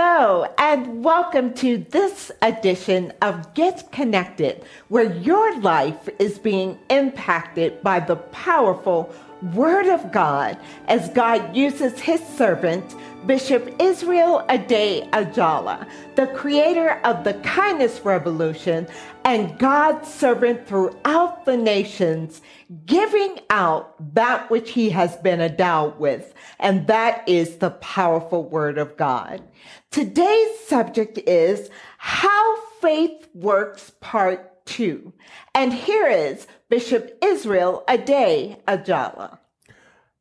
Hello, and welcome to this edition of Get Connected, where your life is being impacted by the powerful Word of God as God uses His servant Bishop Israel Ade Ajala, the creator of the Kindness Revolution and God's servant throughout the nations, giving out that which he has been endowed with, and that is the powerful Word of God. Today's subject is How Faith Works, Part 2. And here is Bishop Israel Ade Ajala.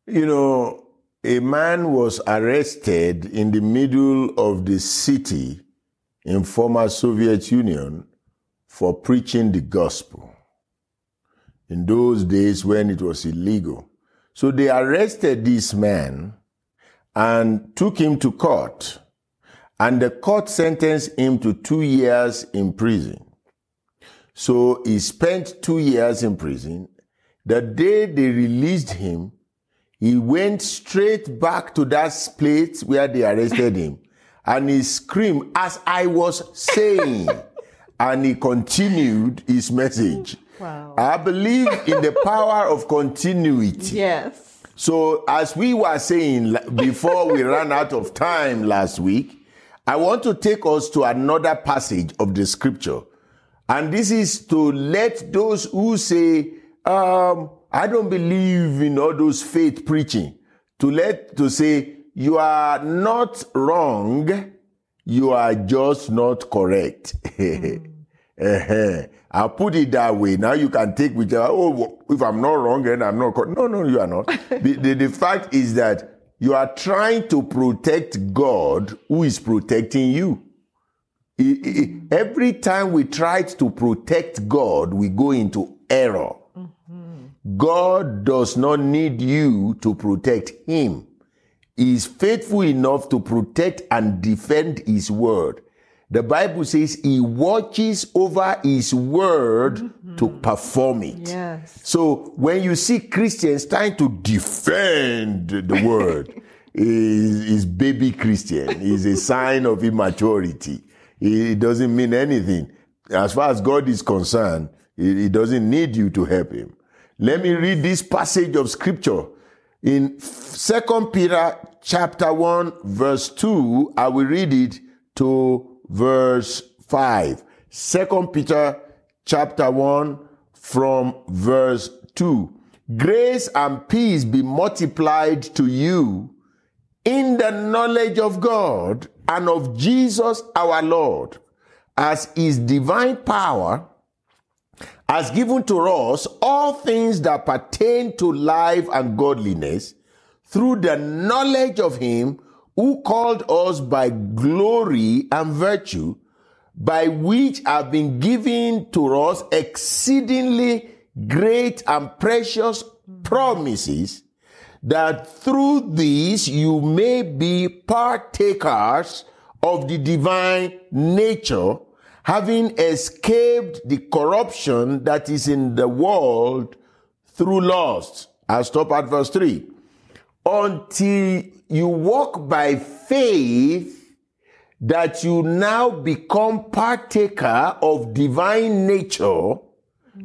You know, a man was arrested in the middle of the city in former Soviet Union for preaching the gospel. In those days when it was illegal. So they arrested this man and took him to court. And the court sentenced him to two years in prison. So he spent two years in prison. The day they released him, he went straight back to that place where they arrested him and he screamed, as I was saying, and he continued his message. Wow. I believe in the power of continuity. Yes. So, as we were saying before we ran out of time last week, I want to take us to another passage of the scripture. And this is to let those who say, um, I don't believe in all those faith preaching. To let to say you are not wrong, you are just not correct. Mm. I'll put it that way. Now you can take whichever. Oh, if I'm not wrong, then I'm not correct. No, no, you are not. the, the, the fact is that you are trying to protect God, who is protecting you. Every time we try to protect God, we go into error. God does not need you to protect him. He is faithful enough to protect and defend his word. The Bible says he watches over his word mm-hmm. to perform it. Yes. So when you see Christians trying to defend the word, is, is baby Christian is a sign of immaturity. It doesn't mean anything. As far as God is concerned, he doesn't need you to help him. Let me read this passage of scripture in Second Peter chapter 1 verse 2. I will read it to verse 5. Second Peter chapter 1 from verse 2. Grace and peace be multiplied to you in the knowledge of God and of Jesus our Lord, as his divine power has given to us all things that pertain to life and godliness through the knowledge of him who called us by glory and virtue, by which have been given to us exceedingly great and precious promises, that through these you may be partakers of the divine nature having escaped the corruption that is in the world through lust. I'll stop at verse 3. Until you walk by faith, that you now become partaker of divine nature,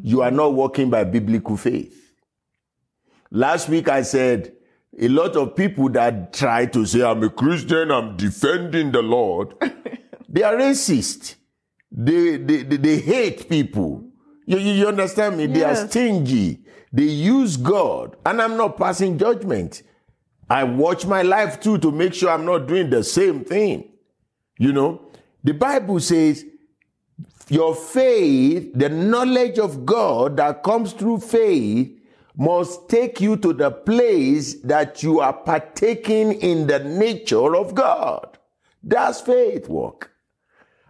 you are not walking by biblical faith. Last week I said, a lot of people that try to say, I'm a Christian, I'm defending the Lord, they are racist. They, they, they, they hate people. You, you understand me? Yes. They are stingy. They use God. And I'm not passing judgment. I watch my life too to make sure I'm not doing the same thing. You know, the Bible says your faith, the knowledge of God that comes through faith, must take you to the place that you are partaking in the nature of God. That's faith work.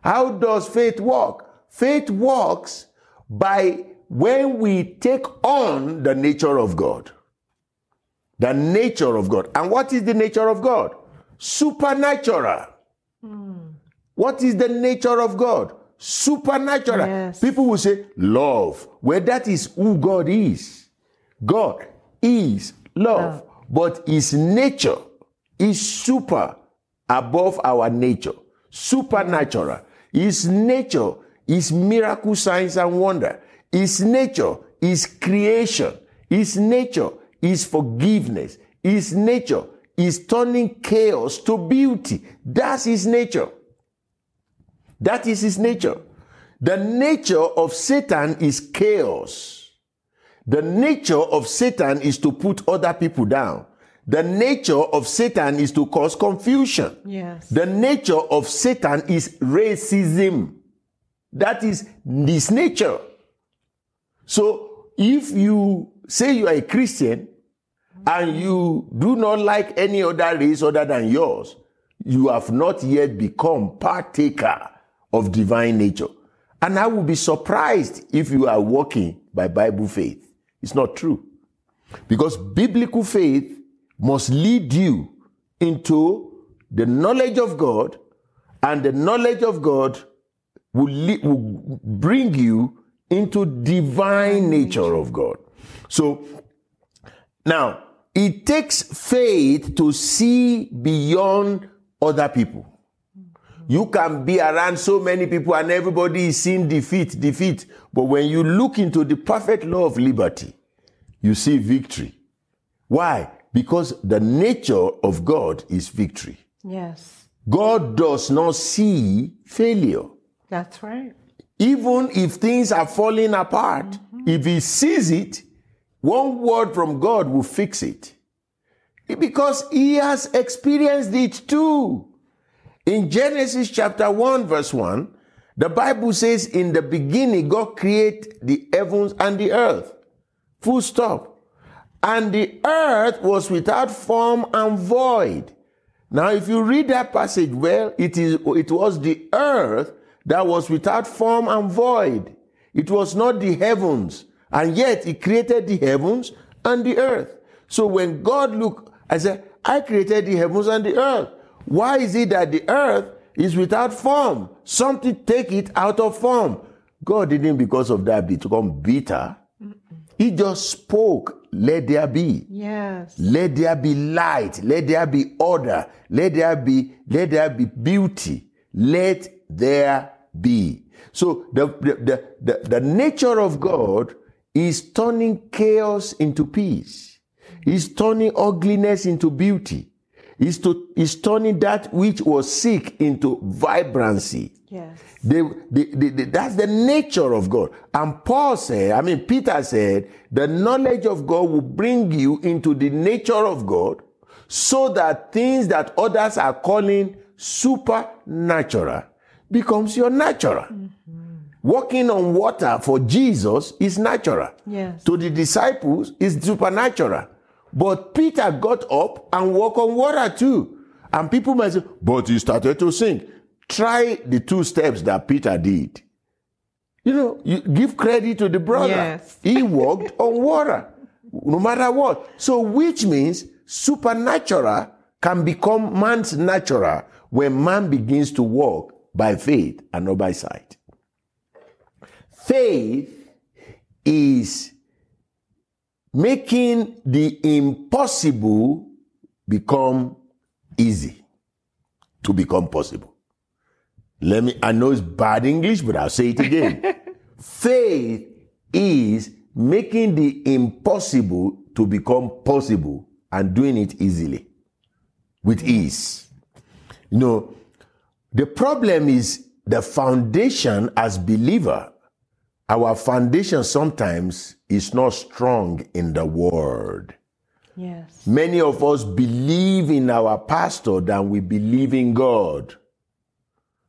How does faith work? Faith works by when we take on the nature of God. The nature of God. And what is the nature of God? Supernatural. Hmm. What is the nature of God? Supernatural. Yes. People will say love. Well, that is who God is. God is love. But his nature is super above our nature. Supernatural. His nature is miracle, signs, and wonder. His nature is creation. His nature is forgiveness. His nature is turning chaos to beauty. That's his nature. That is his nature. The nature of Satan is chaos. The nature of Satan is to put other people down. The nature of Satan is to cause confusion. Yes. The nature of Satan is racism. That is his nature. So if you say you are a Christian and you do not like any other race other than yours, you have not yet become partaker of divine nature. And I will be surprised if you are walking by Bible faith. It's not true. Because biblical faith must lead you into the knowledge of God, and the knowledge of God will, le- will bring you into divine nature of God. So now it takes faith to see beyond other people. You can be around so many people and everybody is seeing defeat, defeat. But when you look into the perfect law of liberty, you see victory. Why? Because the nature of God is victory. Yes. God does not see failure. That's right. Even if things are falling apart, mm-hmm. if He sees it, one word from God will fix it. Because He has experienced it too. In Genesis chapter 1, verse 1, the Bible says, In the beginning, God created the heavens and the earth. Full stop. And the earth was without form and void. Now, if you read that passage well, it is it was the earth that was without form and void. It was not the heavens. And yet he created the heavens and the earth. So when God looked, I said, I created the heavens and the earth. Why is it that the earth is without form? Something take it out of form. God didn't because of that become bitter. He just spoke, let there be. Yes. Let there be light. Let there be order. Let there be, let there be beauty. Let there be. So the, the, the, the, the nature of God is turning chaos into peace. He's turning ugliness into beauty. He's, to, is turning that which was sick into vibrancy. Yes. They, they, they, they- that's the nature of God. And Paul said, I mean, Peter said, the knowledge of God will bring you into the nature of God so that things that others are calling supernatural becomes your natural. Mm-hmm. Walking on water for Jesus is natural. Yes. To the disciples is supernatural. But Peter got up and walked on water too. And people might say, but he started to sink. Try the two steps that Peter did. You know, you give credit to the brother. Yes. He walked on water, no matter what. So, which means supernatural can become man's natural when man begins to walk by faith and not by sight. Faith is making the impossible become easy to become possible. Let me, I know it's bad English, but I'll say it again. Faith is making the impossible to become possible and doing it easily, with ease. You know, the problem is the foundation as believer. Our foundation sometimes is not strong in the word. Yes. Many of us believe in our pastor than we believe in God.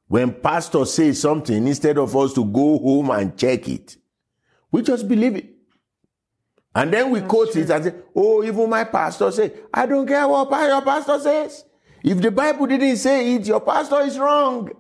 When pastor says something, instead of us to go home and check it, we just believe it. And then we quote it and say, oh, even my pastor said, I don't care what your pastor says. If the Bible didn't say it, your pastor is wrong.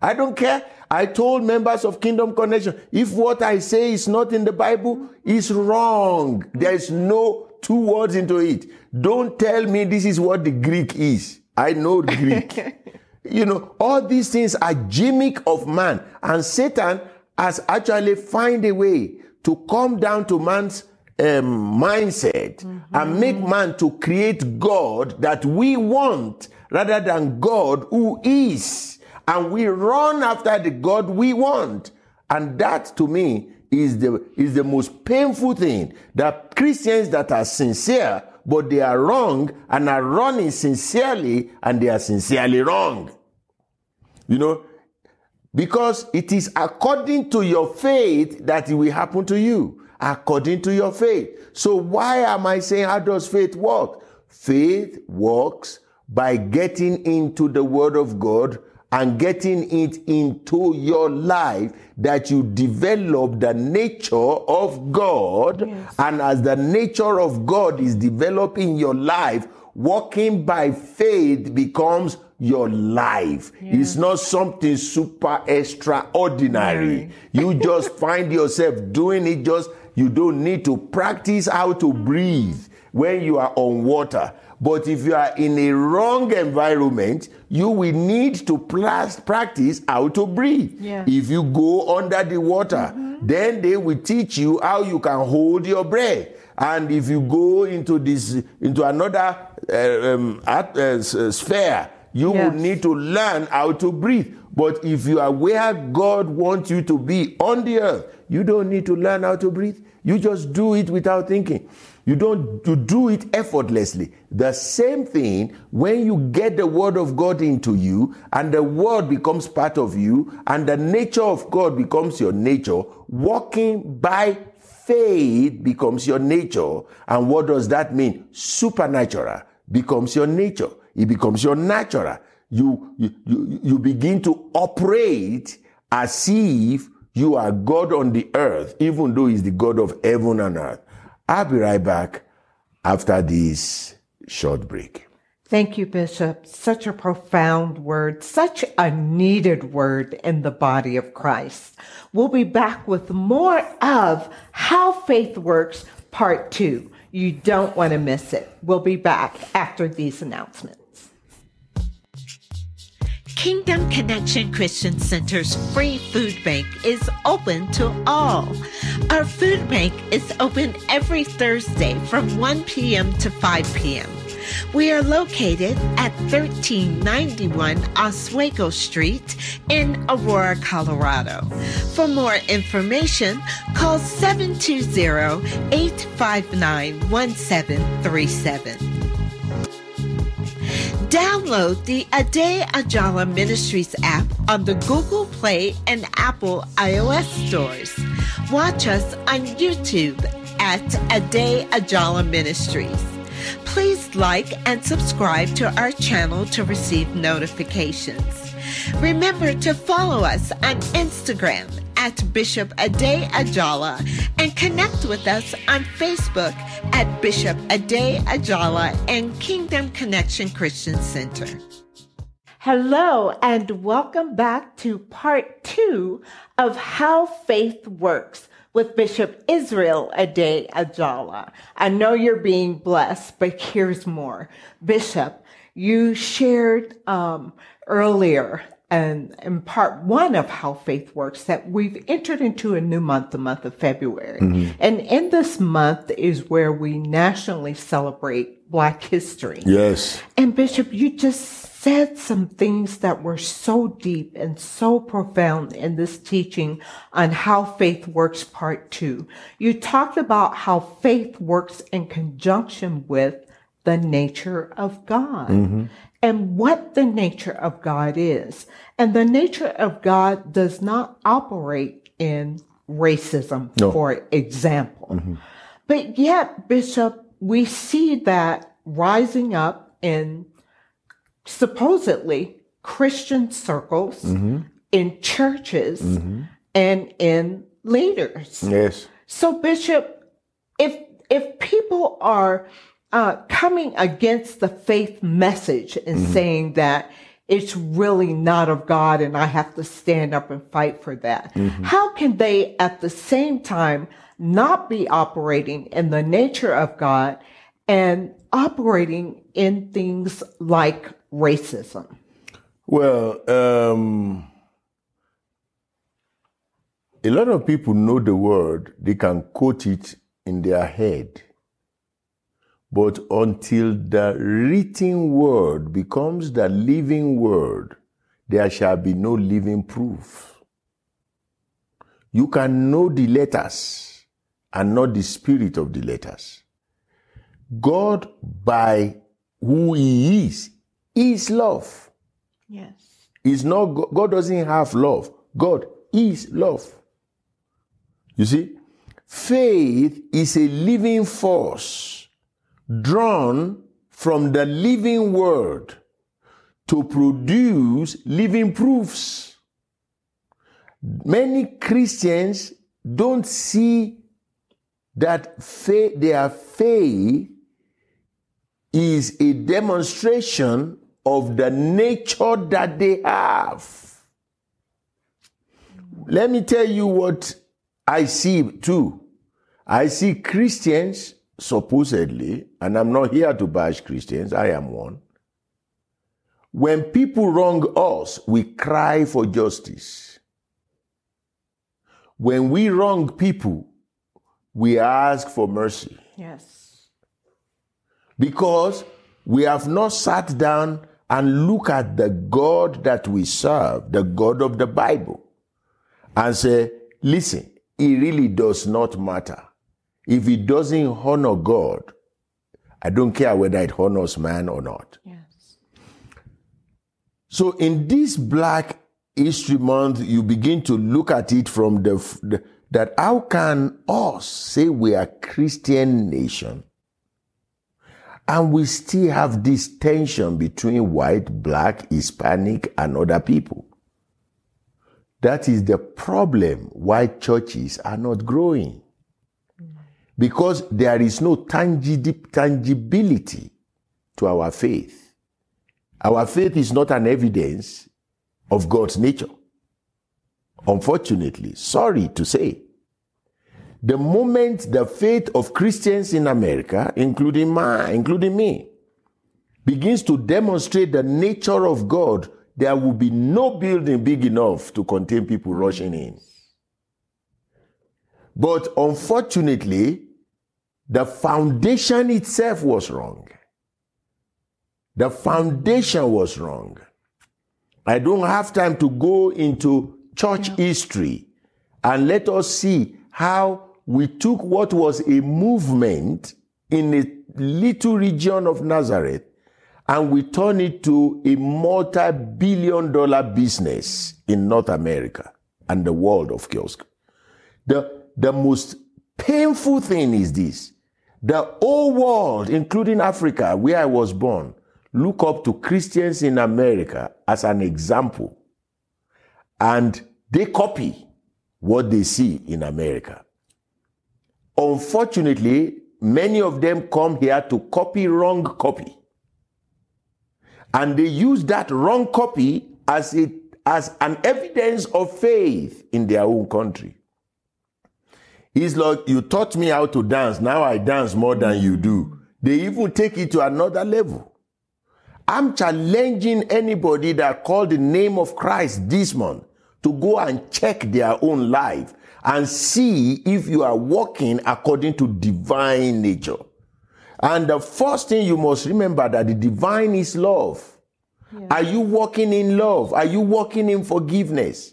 I don't care. I told members of Kingdom Connection, if what I say is not in the Bible, is wrong. There is no two words into it. Don't tell me this is what the Greek is. I know Greek. you know, all these things are gimmick of man. And Satan has actually find a way to come down to man's um, mindset mm-hmm. and make man to create God that we want rather than God who is. And we run after the God we want. And that to me is the, is the most painful thing that Christians that are sincere, but they are wrong and are running sincerely and they are sincerely wrong. You know, because it is according to your faith that it will happen to you. According to your faith. So why am I saying how does faith work? Faith works by getting into the Word of God and getting it into your life that you develop the nature of God. Yes. And as the nature of God is developing your life, walking by faith becomes your life. It's not something super extraordinary. You just find yourself doing it just, you don't need to practice how to breathe when you are on water. But if you are in a wrong environment, you will need to practice how to breathe. Yeah. If you go under the water, mm-hmm. then they will teach you how you can hold your breath. And if you go into this into another uh, um, at, uh, sphere, you yes. will need to learn how to breathe. But if you are where God wants you to be on the earth, you don't need to learn how to breathe. You just do it without thinking. You don't you do it effortlessly. The same thing when you get the word of God into you and the word becomes part of you and the nature of God becomes your nature, walking by faith becomes your nature. And what does that mean? Supernatural becomes your nature. It becomes your natural. You, you, you, you begin to operate as if you are God on the earth, even though He's the God of heaven and earth. I'll be right back after this short break. Thank you, Bishop. Such a profound word, such a needed word in the body of Christ. We'll be back with more of How Faith Works, Part 2. You don't want to miss it. We'll be back after these announcements. Kingdom Connection Christian Center's free food bank is open to all. Our food bank is open every Thursday from 1 p.m. to 5 p.m. We are located at 1391 Oswego Street in Aurora, Colorado. For more information, call 720 859 1737. Download the Ade Ajala Ministries app on the Google Play and Apple iOS stores. Watch us on YouTube at Ade Ajala Ministries. Please like and subscribe to our channel to receive notifications. Remember to follow us on Instagram at Bishop Ade Ajala and connect with us on Facebook at Bishop Ade Ajala and Kingdom Connection Christian Center. Hello, and welcome back to part two of How Faith Works with Bishop Israel Ade Ajala. I know you're being blessed, but here's more. Bishop, you shared um, earlier and in part one of how faith works that we've entered into a new month, the month of February. Mm-hmm. And in this month is where we nationally celebrate Black history. Yes. And Bishop, you just said some things that were so deep and so profound in this teaching on how faith works part two. You talked about how faith works in conjunction with the nature of God. Mm-hmm and what the nature of God is. And the nature of God does not operate in racism, no. for example. Mm-hmm. But yet, Bishop, we see that rising up in supposedly Christian circles, mm-hmm. in churches, mm-hmm. and in leaders. Yes. So, Bishop, if if people are uh, coming against the faith message and mm-hmm. saying that it's really not of God and I have to stand up and fight for that, mm-hmm. how can they at the same time not be operating in the nature of God and operating in things like racism? Well, um, a lot of people know the word, they can quote it in their head. But until the written word becomes the living word, there shall be no living proof. You can know the letters and not the spirit of the letters. God, by who He is, is love. Yes. Is not God doesn't have love. God is love. You see, faith is a living force drawn from the living word to produce living proofs. Many Christians don't see that faith, their faith is a demonstration of the nature that they have. Let me tell you what I see too. I see Christians supposedly, and I'm not here to bash Christians, I am one. When people wrong us, we cry for justice. When we wrong people, we ask for mercy. Yes. Because we have not sat down and look at the God that we serve, the God of the Bible, and say, listen, it really does not matter. If it doesn't honor God, I don't care whether it honors man or not. Yes. So in this Black History Month, you begin to look at it from the, the that how can us say we are Christian nation and we still have this tension between white, black, Hispanic, and other people? That is the problem why churches are not growing. Because there is no tangibility to our faith. Our faith is not an evidence of God's nature. Unfortunately, sorry to say, the moment the faith of Christians in America, including my, including me, begins to demonstrate the nature of God, there will be no building big enough to contain people rushing in. But unfortunately, the foundation itself was wrong. The foundation was wrong. I don't have time to go into church yeah. history and let us see how we took what was a movement in a little region of Nazareth and we turned it to a multi billion dollar business in North America and the world of kiosk. The, the most painful thing is this the whole world, including Africa, where I was born, look up to Christians in America as an example. And they copy what they see in America. Unfortunately, many of them come here to copy wrong copy. And they use that wrong copy as, it, as an evidence of faith in their own country. It's like you taught me how to dance. Now I dance more than you do. They even take it to another level. I'm challenging anybody that called the name of Christ this month to go and check their own life and see if you are walking according to divine nature. And the first thing you must remember that the divine is love. Yeah. Are you walking in love? Are you walking in forgiveness?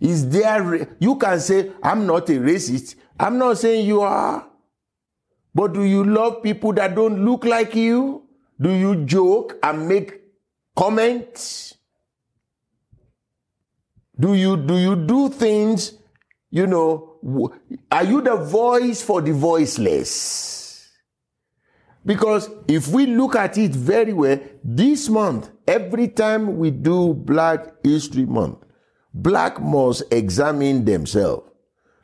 Is there, you can say, I'm not a racist. I'm not saying you are. But do you love people that don't look like you? Do you joke and make comments? Do you do you do things, you know, are you the voice for the voiceless? Because if we look at it very well, this month, every time we do Black History Month, black must examine themselves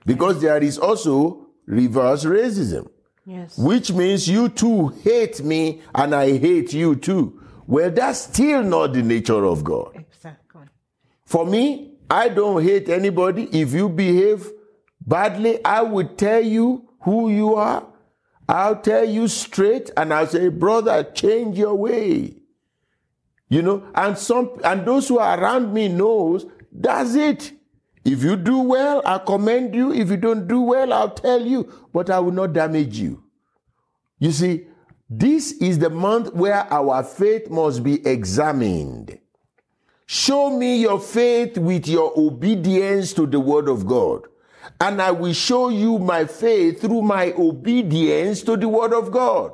because there is also reverse racism. Yes. which means you too hate me and I hate you too. Well, that's still not the nature of God. Exactly. For me, I don't hate anybody. If you behave badly, I would tell you who you are. I'll tell you straight and I'll say, brother, change your way. You know, and some and those who are around me knows that's it. If you do well, I commend you. If you don't do well, I'll tell you, but I will not damage you. You see, this is the month where our faith must be examined. Show me your faith with your obedience to the word of God. And I will show you my faith through my obedience to the word of God.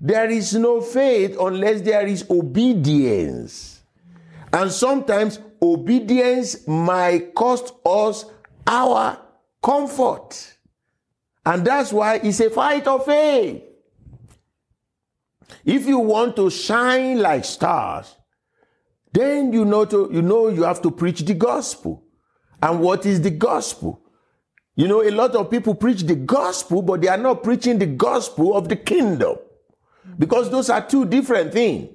There is no faith unless there is obedience. And sometimes obedience might cost us our comfort. And that's why it's a fight of faith. If you want to shine like stars, then you know to, you know you have to preach the gospel. And what is the gospel? You know, a lot of people preach the gospel, but they are not preaching the gospel of the kingdom. Because those are two different things.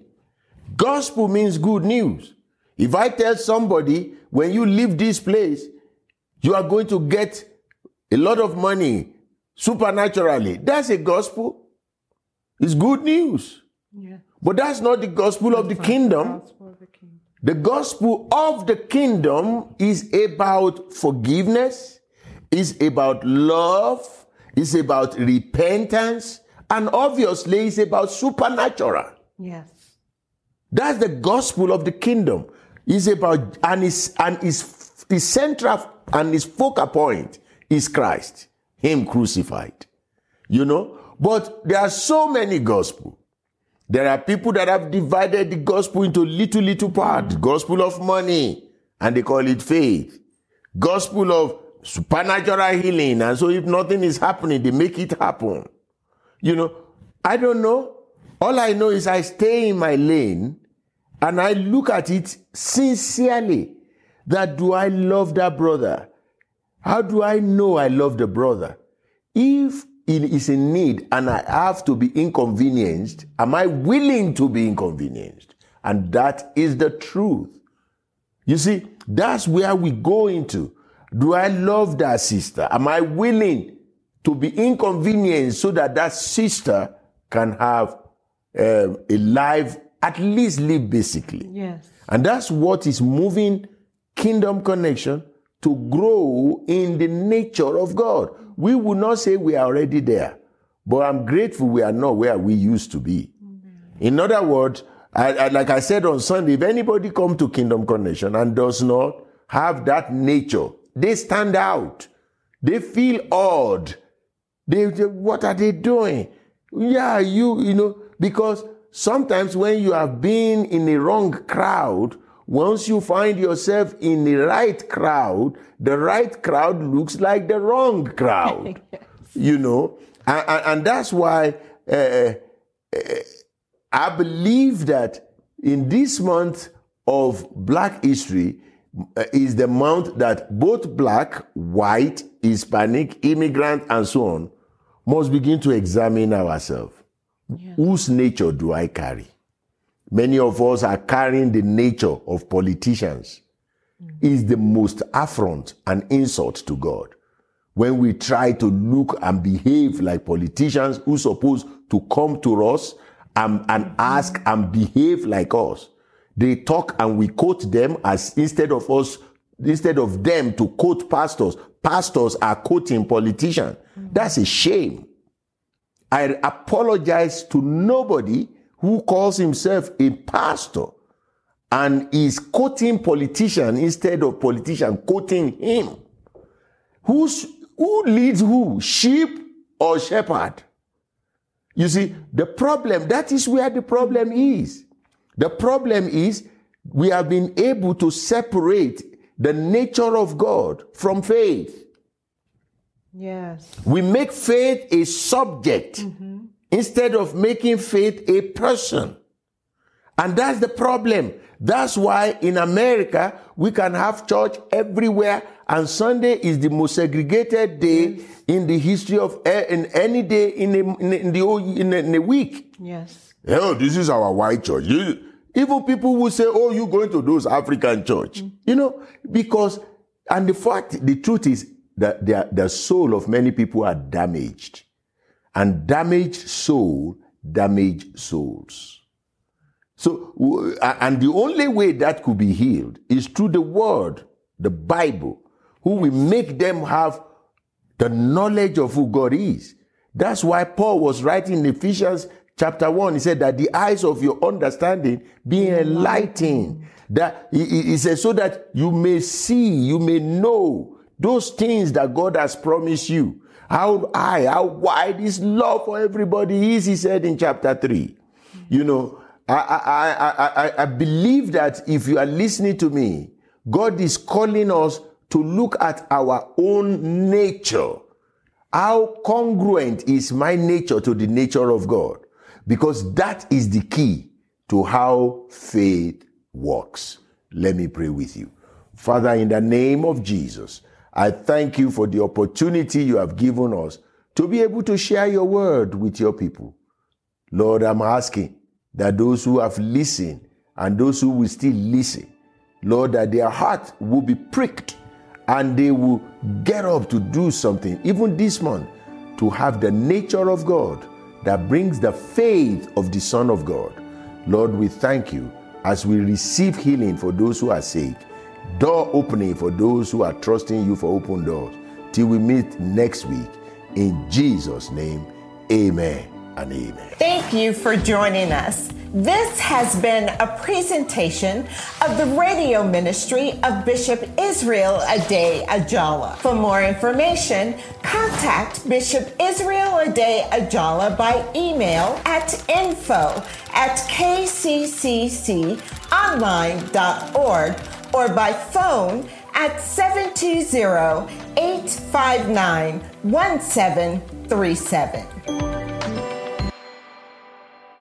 Gospel means good news. If I tell somebody, when you leave this place, you are going to get a lot of money supernaturally, that's a gospel. It's good news. Yeah. But that's not the gospel of the kingdom. The gospel of the kingdom is about forgiveness, is about love, is about repentance, and obviously it's about supernatural. Yes. That's the gospel of the kingdom. It's about and is and is the central and his focal point is Christ, Him crucified. You know, but there are so many gospel. There are people that have divided the gospel into little little parts. Gospel of money, and they call it faith. Gospel of supernatural healing, and so if nothing is happening, they make it happen. You know, I don't know. All I know is I stay in my lane and I look at it sincerely. That do I love that brother? How do I know I love the brother? If it is in need and I have to be inconvenienced, am I willing to be inconvenienced? And that is the truth. You see, that's where we go into. Do I love that sister? Am I willing to be inconvenienced so that that sister can have um, a life, at least live basically? Yes. And that's what is moving Kingdom Connection to grow in the nature of God. We will not say we are already there, but I'm grateful we are not where we used to be. In other words, I, I- like I said on Sunday, if anybody come to Kingdom Connection and does not have that nature, they stand out. They feel odd. They, they- what are they doing? Yeah, you, you know, because sometimes when you have been in a wrong crowd, once you find yourself in the right crowd, the right crowd looks like the wrong crowd. You know, and, and, that's why uh, I believe that in this month of Black History uh, is the month that both black, white, Hispanic, immigrant, and so on must begin to examine ourselves. Whose nature do I carry? Many of us are carrying the nature of politicians. Mm. Is the most affront and insult to God when we try to look and behave like politicians who supposed to come to us and, and mm-hmm. ask and behave like us. They talk and we quote them as instead of us, instead of them to quote pastors, pastors are quoting politicians. Mm-hmm. That's a shame. I apologize to nobody who calls himself a pastor and is quoting politician instead of politician quoting him. Who's, who leads who? Sheep or shepherd? You see, the problem, that is where the problem is. The problem is we have been able to separate the nature of God from faith. Yes. We make faith a subject instead of making faith a person. And that's the problem. That's why in America, we can have church everywhere, and Sunday is the most segregated day in the history of in any day in the, in the, in the, in the week. Yes. Oh, this is our white church. You, even people will say, "Oh, you going to those African church?" Mm. You know, because and the fact, the truth is that the, the soul of many people are damaged, and damaged soul damage souls. So, and the only way that could be healed is through the Word, the Bible, who will make them have the knowledge of who God is. That's why Paul was writing in Ephesians chapter 1. He said that the eyes of your understanding be enlightened. That he, he said, so that you may see, you may know those things that God has promised you. How high, how wide his love for everybody is, he said in chapter 3. You know, I, I, I, I, I believe that if you are listening to me, God is calling us to look at our own nature. How congruent is my nature to the nature of God? Because that is the key to how faith works. Let me pray with you. Father, in the name of Jesus, I thank you for the opportunity you have given us to be able to share your word with your people. Lord, I'm asking that those who have listened and those who will still listen, Lord, that their heart will be pricked and they will get up to do something, even this month, to have the nature of God that brings the faith of the Son of God. Lord, we thank you as we receive healing for those who are sick, door opening for those who are trusting you for open doors. Till we meet next week, in Jesus' name, amen and amen. Thank you for joining us. This has been a presentation of the radio ministry of Bishop Israel Ade Ajala. For more information, contact Bishop Israel Ade Ajala by email at info at kccconline.org or by phone at 720 859 1737.